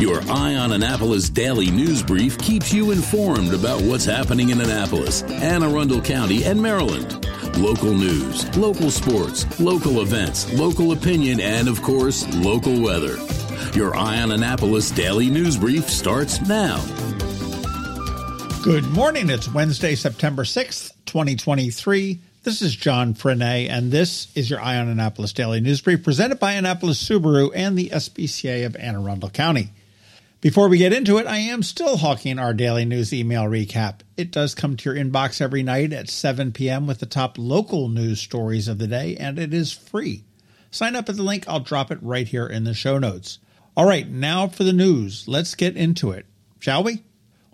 Your Eye on Annapolis daily news brief keeps you informed about what's happening in Annapolis, Anne Arundel County, and Maryland. Local news, local sports, local events, local opinion, and of course, local weather. Your Eye on Annapolis daily news brief starts now. Good morning. It's Wednesday, September 6th, 2023. This is John Frenaye, and this is your Eye on Annapolis Daily News Brief presented by Annapolis Subaru and the SPCA of Anne Arundel County. Before we get into it, I am still hawking our daily news email recap. It does come to your inbox every night at 7 p.m. with the top local news stories of the day, and it is free. Sign up at the link, I'll drop it right here in the show notes. All right, now for the news. Let's get into it, shall we?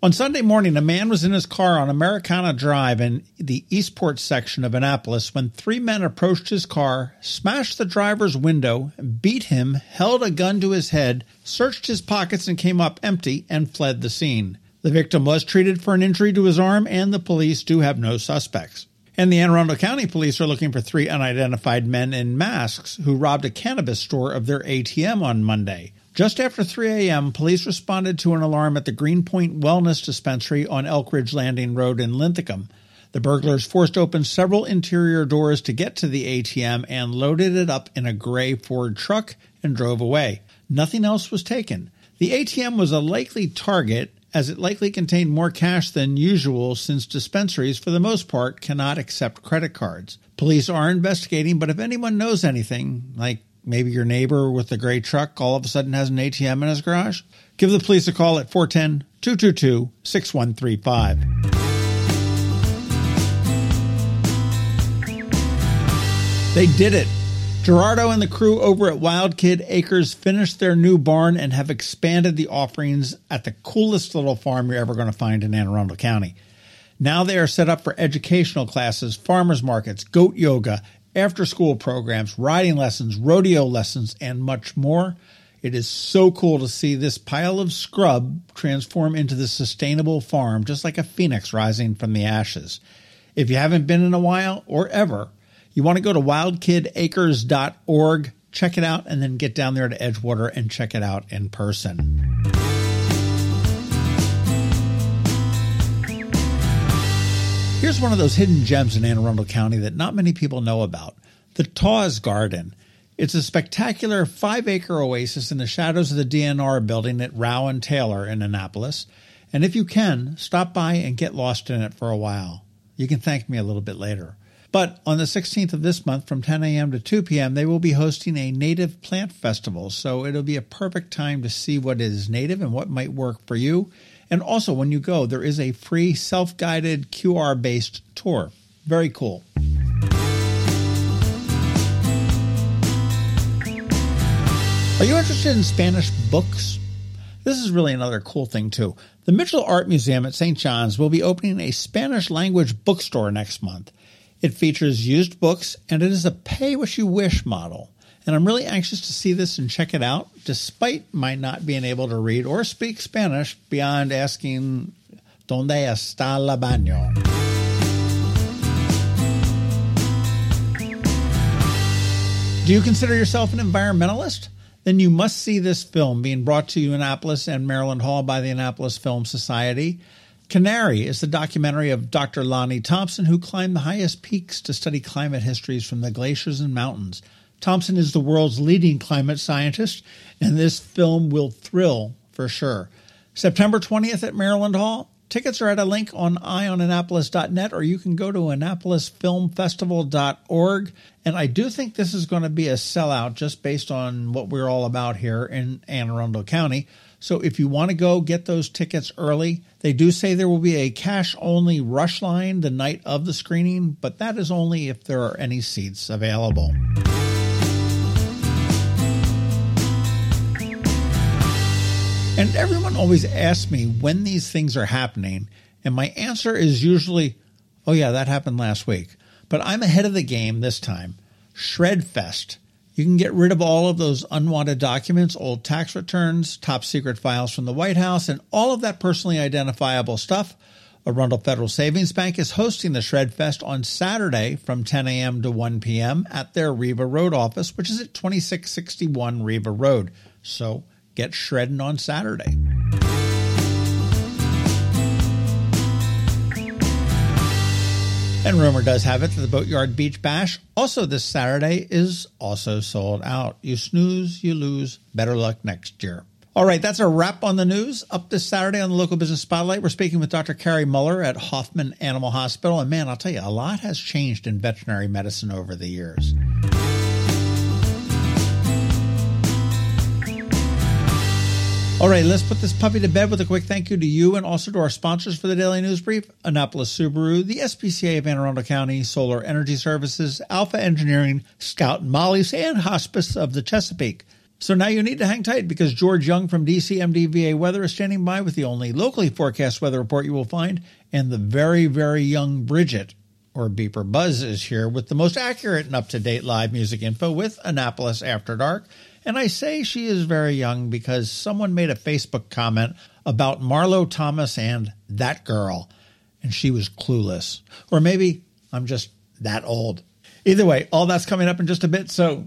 On Sunday morning, a man was in his car on Americana Drive in the Eastport section of Annapolis when three men approached his car, smashed the driver's window, beat him, held a gun to his head, searched his pockets and came up empty, and fled the scene. The victim was treated for an injury to his arm, and the police do have no suspects. And the Anne Arundel County Police are looking for three unidentified men in masks who robbed a cannabis store of their ATM on Monday. Just after 3 a.m., police responded to an alarm at the Greenpoint Wellness Dispensary on Elkridge Landing Road in Linthicum. The burglars forced open several interior doors to get to the ATM and loaded it up in a gray Ford truck and drove away. Nothing else was taken. The ATM was a likely target as it likely contained more cash than usual since dispensaries, for the most part, cannot accept credit cards. Police are investigating, but if anyone knows anything, like maybe your neighbor with the gray truck all of a sudden has an ATM in his garage? Give the police a call at 410 222 6135. They did it. Gerardo and the crew over at Wild Kid Acres finished their new barn and have expanded the offerings at the coolest little farm you're ever going to find in Anne Arundel County. Now they are set up for educational classes, farmers markets, goat yoga, after school programs, riding lessons, rodeo lessons, and much more. It is so cool to see this pile of scrub transform into the sustainable farm, just like a phoenix rising from the ashes. If you haven't been in a while or ever, you want to go to wildkidacres.org, check it out, and then get down there to Edgewater and check it out in person. Here's one of those hidden gems in Anne Arundel County that not many people know about the Tawes Garden. It's a spectacular five acre oasis in the shadows of the DNR building at Rowe and Taylor in Annapolis. And if you can, stop by and get lost in it for a while. You can thank me a little bit later. But on the 16th of this month from 10 a.m. to 2 p.m., they will be hosting a native plant festival. So it'll be a perfect time to see what is native and what might work for you. And also, when you go, there is a free self guided QR based tour. Very cool. Are you interested in Spanish books? This is really another cool thing, too. The Mitchell Art Museum at St. John's will be opening a Spanish language bookstore next month. It features used books and it is a pay what you wish model and I'm really anxious to see this and check it out, despite my not being able to read or speak Spanish beyond asking, ¿Dónde está la baño? Do you consider yourself an environmentalist? Then you must see this film being brought to you in Annapolis and Maryland Hall by the Annapolis Film Society. Canary is the documentary of Dr. Lonnie Thompson, who climbed the highest peaks to study climate histories from the glaciers and mountains. Thompson is the world's leading climate scientist, and this film will thrill for sure. September 20th at Maryland Hall. Tickets are at a link on eyeonannapolis.net, or you can go to annapolisfilmfestival.org. And I do think this is going to be a sellout just based on what we're all about here in Anne Arundel County. So if you want to go get those tickets early, they do say there will be a cash only rush line the night of the screening, but that is only if there are any seats available. And everyone always asks me when these things are happening, and my answer is usually, oh, yeah, that happened last week. But I'm ahead of the game this time. Shredfest. You can get rid of all of those unwanted documents, old tax returns, top secret files from the White House, and all of that personally identifiable stuff. Arundel Federal Savings Bank is hosting the Shredfest on Saturday from 10 a.m. to 1 p.m. at their Riva Road office, which is at 2661 Riva Road. So get shredding on Saturday. And rumor does have it that the Boatyard Beach Bash, also this Saturday, is also sold out. You snooze, you lose. Better luck next year. All right, that's a wrap on the news. Up this Saturday on the local business spotlight, we're speaking with Dr. Carrie Muller at Hoffmann Animal Hospital. And man, I'll tell you, a lot has changed in veterinary medicine over the years. All right, let's put this puppy to bed with a quick thank you to you and also to our sponsors for the Daily News Brief Annapolis Subaru, the SPCA of Anne Arundel County, Solar Energy Services, Alpha Engineering, Scout and Molly's, and Hospice of the Chesapeake. So now you need to hang tight because George Young from DCMDVA Weather is standing by with the only locally forecast weather report you will find, and the very, very young Bridget, or BeeprBuzz, is here with the most accurate and up to date live music info with Annapolis After Dark. And I say she is very young because someone made a Facebook comment about Marlo Thomas and that girl, and she was clueless. Or maybe I'm just that old. Either way, all that's coming up in just a bit, so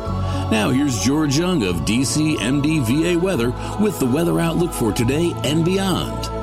Now here's George Young of DCMDVA weather with the weather outlook for today and beyond.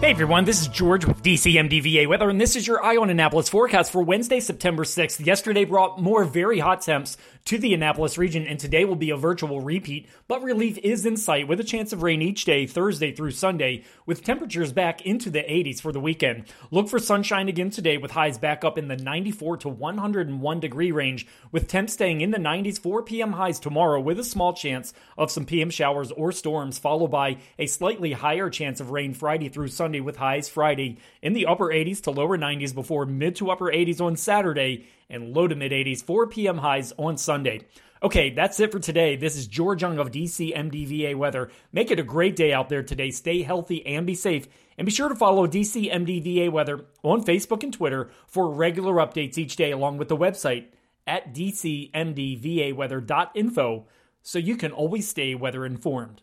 Hey everyone, this is George with DCMDVA Weather, and this is your Eye on Annapolis forecast for Wednesday, September 6th. Yesterday brought more very hot temps to the Annapolis region, and today will be a virtual repeat, but relief is in sight with a chance of rain each day, Thursday through Sunday, with temperatures back into the 80s for the weekend. Look for sunshine again today with highs back up in the 94 to 101 degree range, with temps staying in the 90s 4 p.m. highs tomorrow with a small chance of some PM showers or storms, followed by a slightly higher chance of rain Friday through Sunday with highs Friday in the upper 80s to lower 90s before mid to upper 80s on Saturday and low to mid 80s 4 p.m. highs on Sunday. Okay, that's it for today. This is George Young of DC MDVA Weather. Make it a great day out there today. Stay healthy and be safe. And be sure to follow DC MDVA Weather on Facebook and Twitter for regular updates each day, along with the website at dcmdvaweather.info so you can always stay weather informed.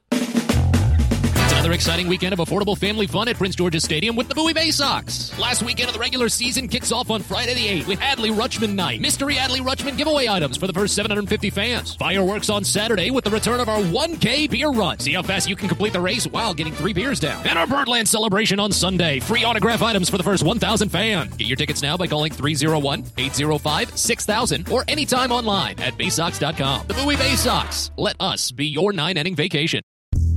Another exciting weekend of affordable family fun at Prince George's Stadium with the Bowie Bay Sox. Last weekend of the regular season kicks off on Friday the 8th with Adley Rutschman Night. Mystery Adley Rutschman giveaway items for the first 750 fans. Fireworks on Saturday with the return of our 1K beer run. See how fast you can complete the race while getting three beers down. And our Birdland celebration on Sunday. Free autograph items for the first 1,000 fans. Get your tickets now by calling 301-805-6000 or anytime online at baysox.com. The Bowie Bay Sox. Let us be your nine-inning vacation.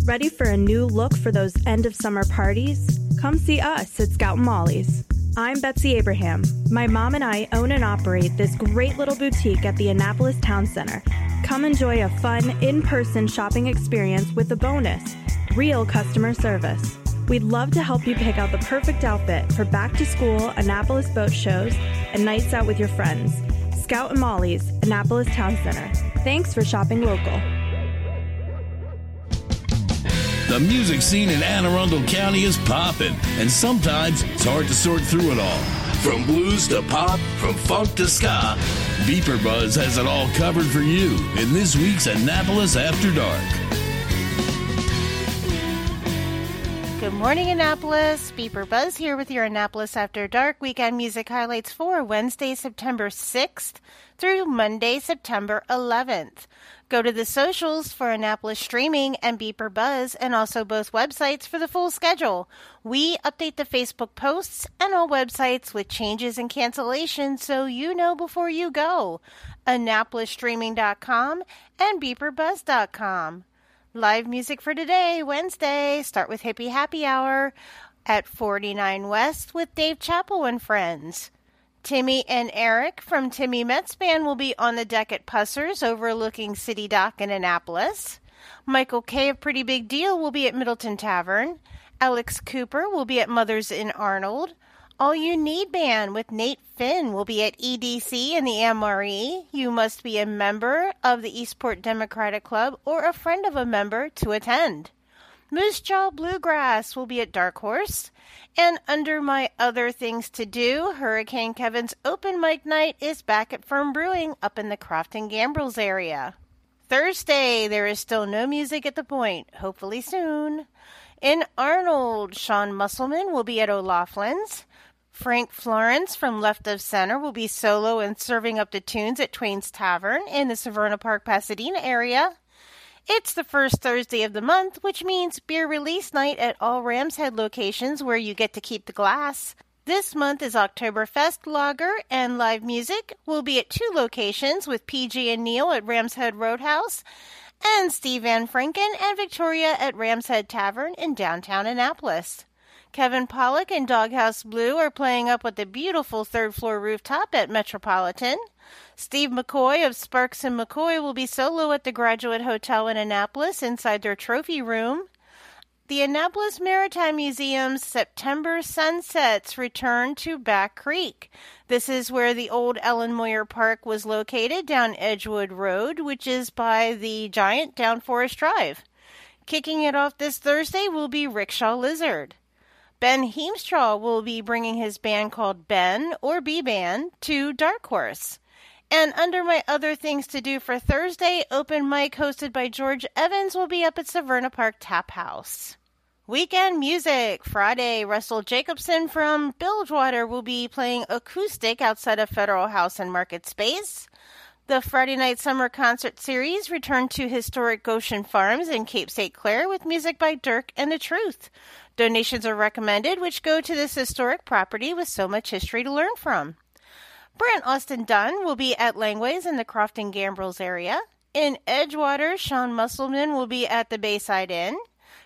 Ready for a new look for those end of summer parties? Come see us at Scout and Molly's. I'm Betsy Abraham. My mom and I own and operate this great little boutique at the Annapolis Town Center. Come enjoy a fun, in person shopping experience with a bonus real customer service. We'd love to help you pick out the perfect outfit for back to school, Annapolis boat shows, and nights out with your friends. Scout and Molly's, Annapolis Town Center. Thanks for shopping local. The music scene in Anne Arundel County is popping, and sometimes it's hard to sort through it all. From blues to pop, from funk to ska, BeeprBuzz has it all covered for you in this week's Annapolis After Dark. Good morning, Annapolis. BeeprBuzz here with your Annapolis After Dark weekend music highlights for Wednesday, September 6th through Monday, September 11th. Go to the socials for Annapolis Streaming and BeeprBuzz and also both websites for the full schedule. We update the Facebook posts and all websites with changes and cancellations so you know before you go. AnnapolisStreaming.com and BeeprBuzz.com. Live music for today, Wednesday. Start with Hippie Happy Hour at 49 West with Dave Chappell and friends. Timmy and Eric from Timmy Metz Band will be on the deck at Pussers overlooking City Dock in Annapolis. Michael Kay of Pretty Big Deal will be at Middleton Tavern. Alex Cooper will be at Mother's in Arnold. All You Need Band with Nate Finn will be at EDC and the MRE. You must be a member of the Eastport Democratic Club or a friend of a member to attend. Moose Jaw Bluegrass will be at Dark Horse. And under my other things to do, Hurricane Kevin's open mic night is back at Firm Brewing up in the Crofton Gambrills area. Thursday, there is still no music at the point, hopefully soon. In Arnold, Sean Musselman will be at O'Loughlin's. Frank Florence from Left of Center will be solo and serving up the tunes at Twain's Tavern in the Severna Park, Pasadena area. It's the first Thursday of the month, which means beer release night at all Rams Head locations where you get to keep the glass. This month is Oktoberfest Lager and live music will be at two locations with PG and Neil at Rams Head Roadhouse and Steve Van Franken and Victoria at Rams Head Tavern in downtown Annapolis. Kevin Pollock and Doghouse Blue are playing up with the beautiful third floor rooftop at Metropolitan. Steve McCoy of Sparks and McCoy will be solo at the Graduate Hotel in Annapolis inside their trophy room. The Annapolis Maritime Museum's September Sunsets return to Back Creek. This is where the old Ellen Moyer Park was located down Edgewood Road, which is by the giant down Forest Drive. Kicking it off this Thursday will be Rickshaw Lizard. Ben Heemstraw will be bringing his band called Ben or B Band to Dark Horse. And under my other things to do for Thursday, open mic hosted by George Evans will be up at Severna Park Tap House. Weekend music. Friday, Russell Jacobson from Bilgewater will be playing acoustic outside of Federal House and Market Space. The Friday night summer concert series returned to historic Goshen Farms in Cape St. Clair with music by Dirk and the Truth. Donations are recommended, which go to this historic property with so much history to learn from. Brant Austin Dunn will be at Langways in the Crofton Gambrills area. In Edgewater, Sean Musselman will be at the Bayside Inn.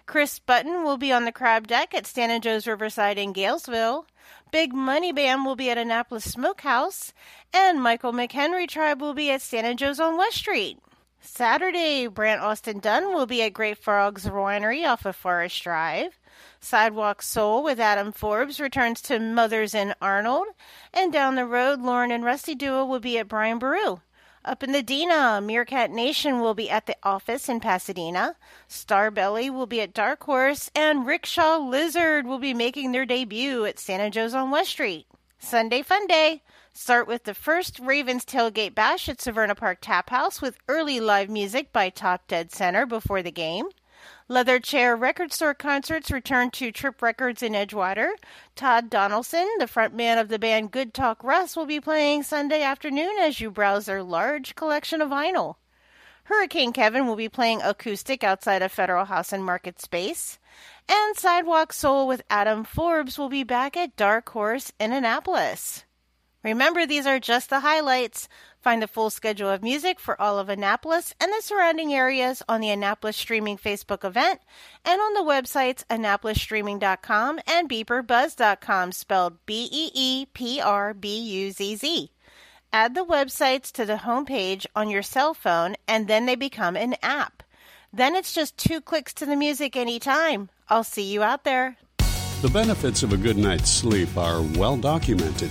Chris Button will be on the crab deck at Stan and Joe's Riverside in Galesville. Big Money Bam will be at Annapolis Smokehouse. And Michael McHenry Tribe will be at Stan and Joe's on West Street. Saturday, Brant Austin Dunn will be at Great Frogs Winery off of Forest Drive. Sidewalk Soul with Adam Forbes returns to Mother's in Arnold. And down the road, Lauren and Rusty Duo will be at Brian Boru. Up in the Dina, Meerkat Nation will be at the office in Pasadena. Starbelly will be at Dark Horse. And Rickshaw Lizard will be making their debut at Stan and Joe's on West Street. Sunday Fun Day. Start with the first Ravens Tailgate Bash at Severna Park Tap House with early live music by Top Dead Center before the game. Leather Chair Record Store concerts return to Trip Records in Edgewater. Todd Donaldson, the frontman of the band Good Talk Russ, will be playing Sunday afternoon as you browse their large collection of vinyl. Hurricane Kevin will be playing acoustic outside of Federal House and Market Space. And Sidewalk Soul with Adam Forbes will be back at Dark Horse in Annapolis. Remember, these are just the highlights. Find the full schedule of music for all of Annapolis and the surrounding areas on the Annapolis Streaming Facebook event and on the websites AnnapolisStreaming.com and BeeprBuzz.com, spelled B E E P R B U Z Z. Add the websites to the homepage on your cell phone and then they become an app. Then it's just two clicks to the music anytime. I'll see you out there. The benefits of a good night's sleep are well documented.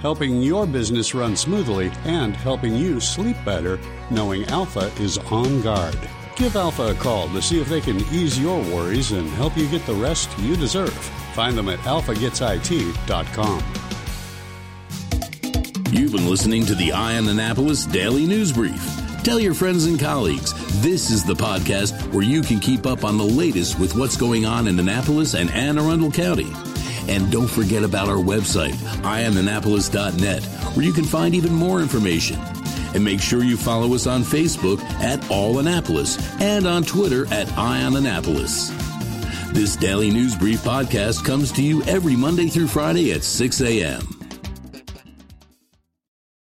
helping your business run smoothly and helping you sleep better knowing Alpha is on guard. Give Alpha a call to see if they can ease your worries and help you get the rest you deserve. Find them at alphagetsit.com. You've been listening to the Eye on Annapolis Daily News Brief. Tell your friends and colleagues this is the podcast where you can keep up on the latest with what's going on in Annapolis and Anne Arundel County. And don't forget about our website, eyeonannapolis.net, where you can find even more information. And make sure you follow us on Facebook at All Annapolis and on Twitter at Eye on Annapolis. This Daily News Brief podcast comes to you every Monday through Friday at 6 a.m.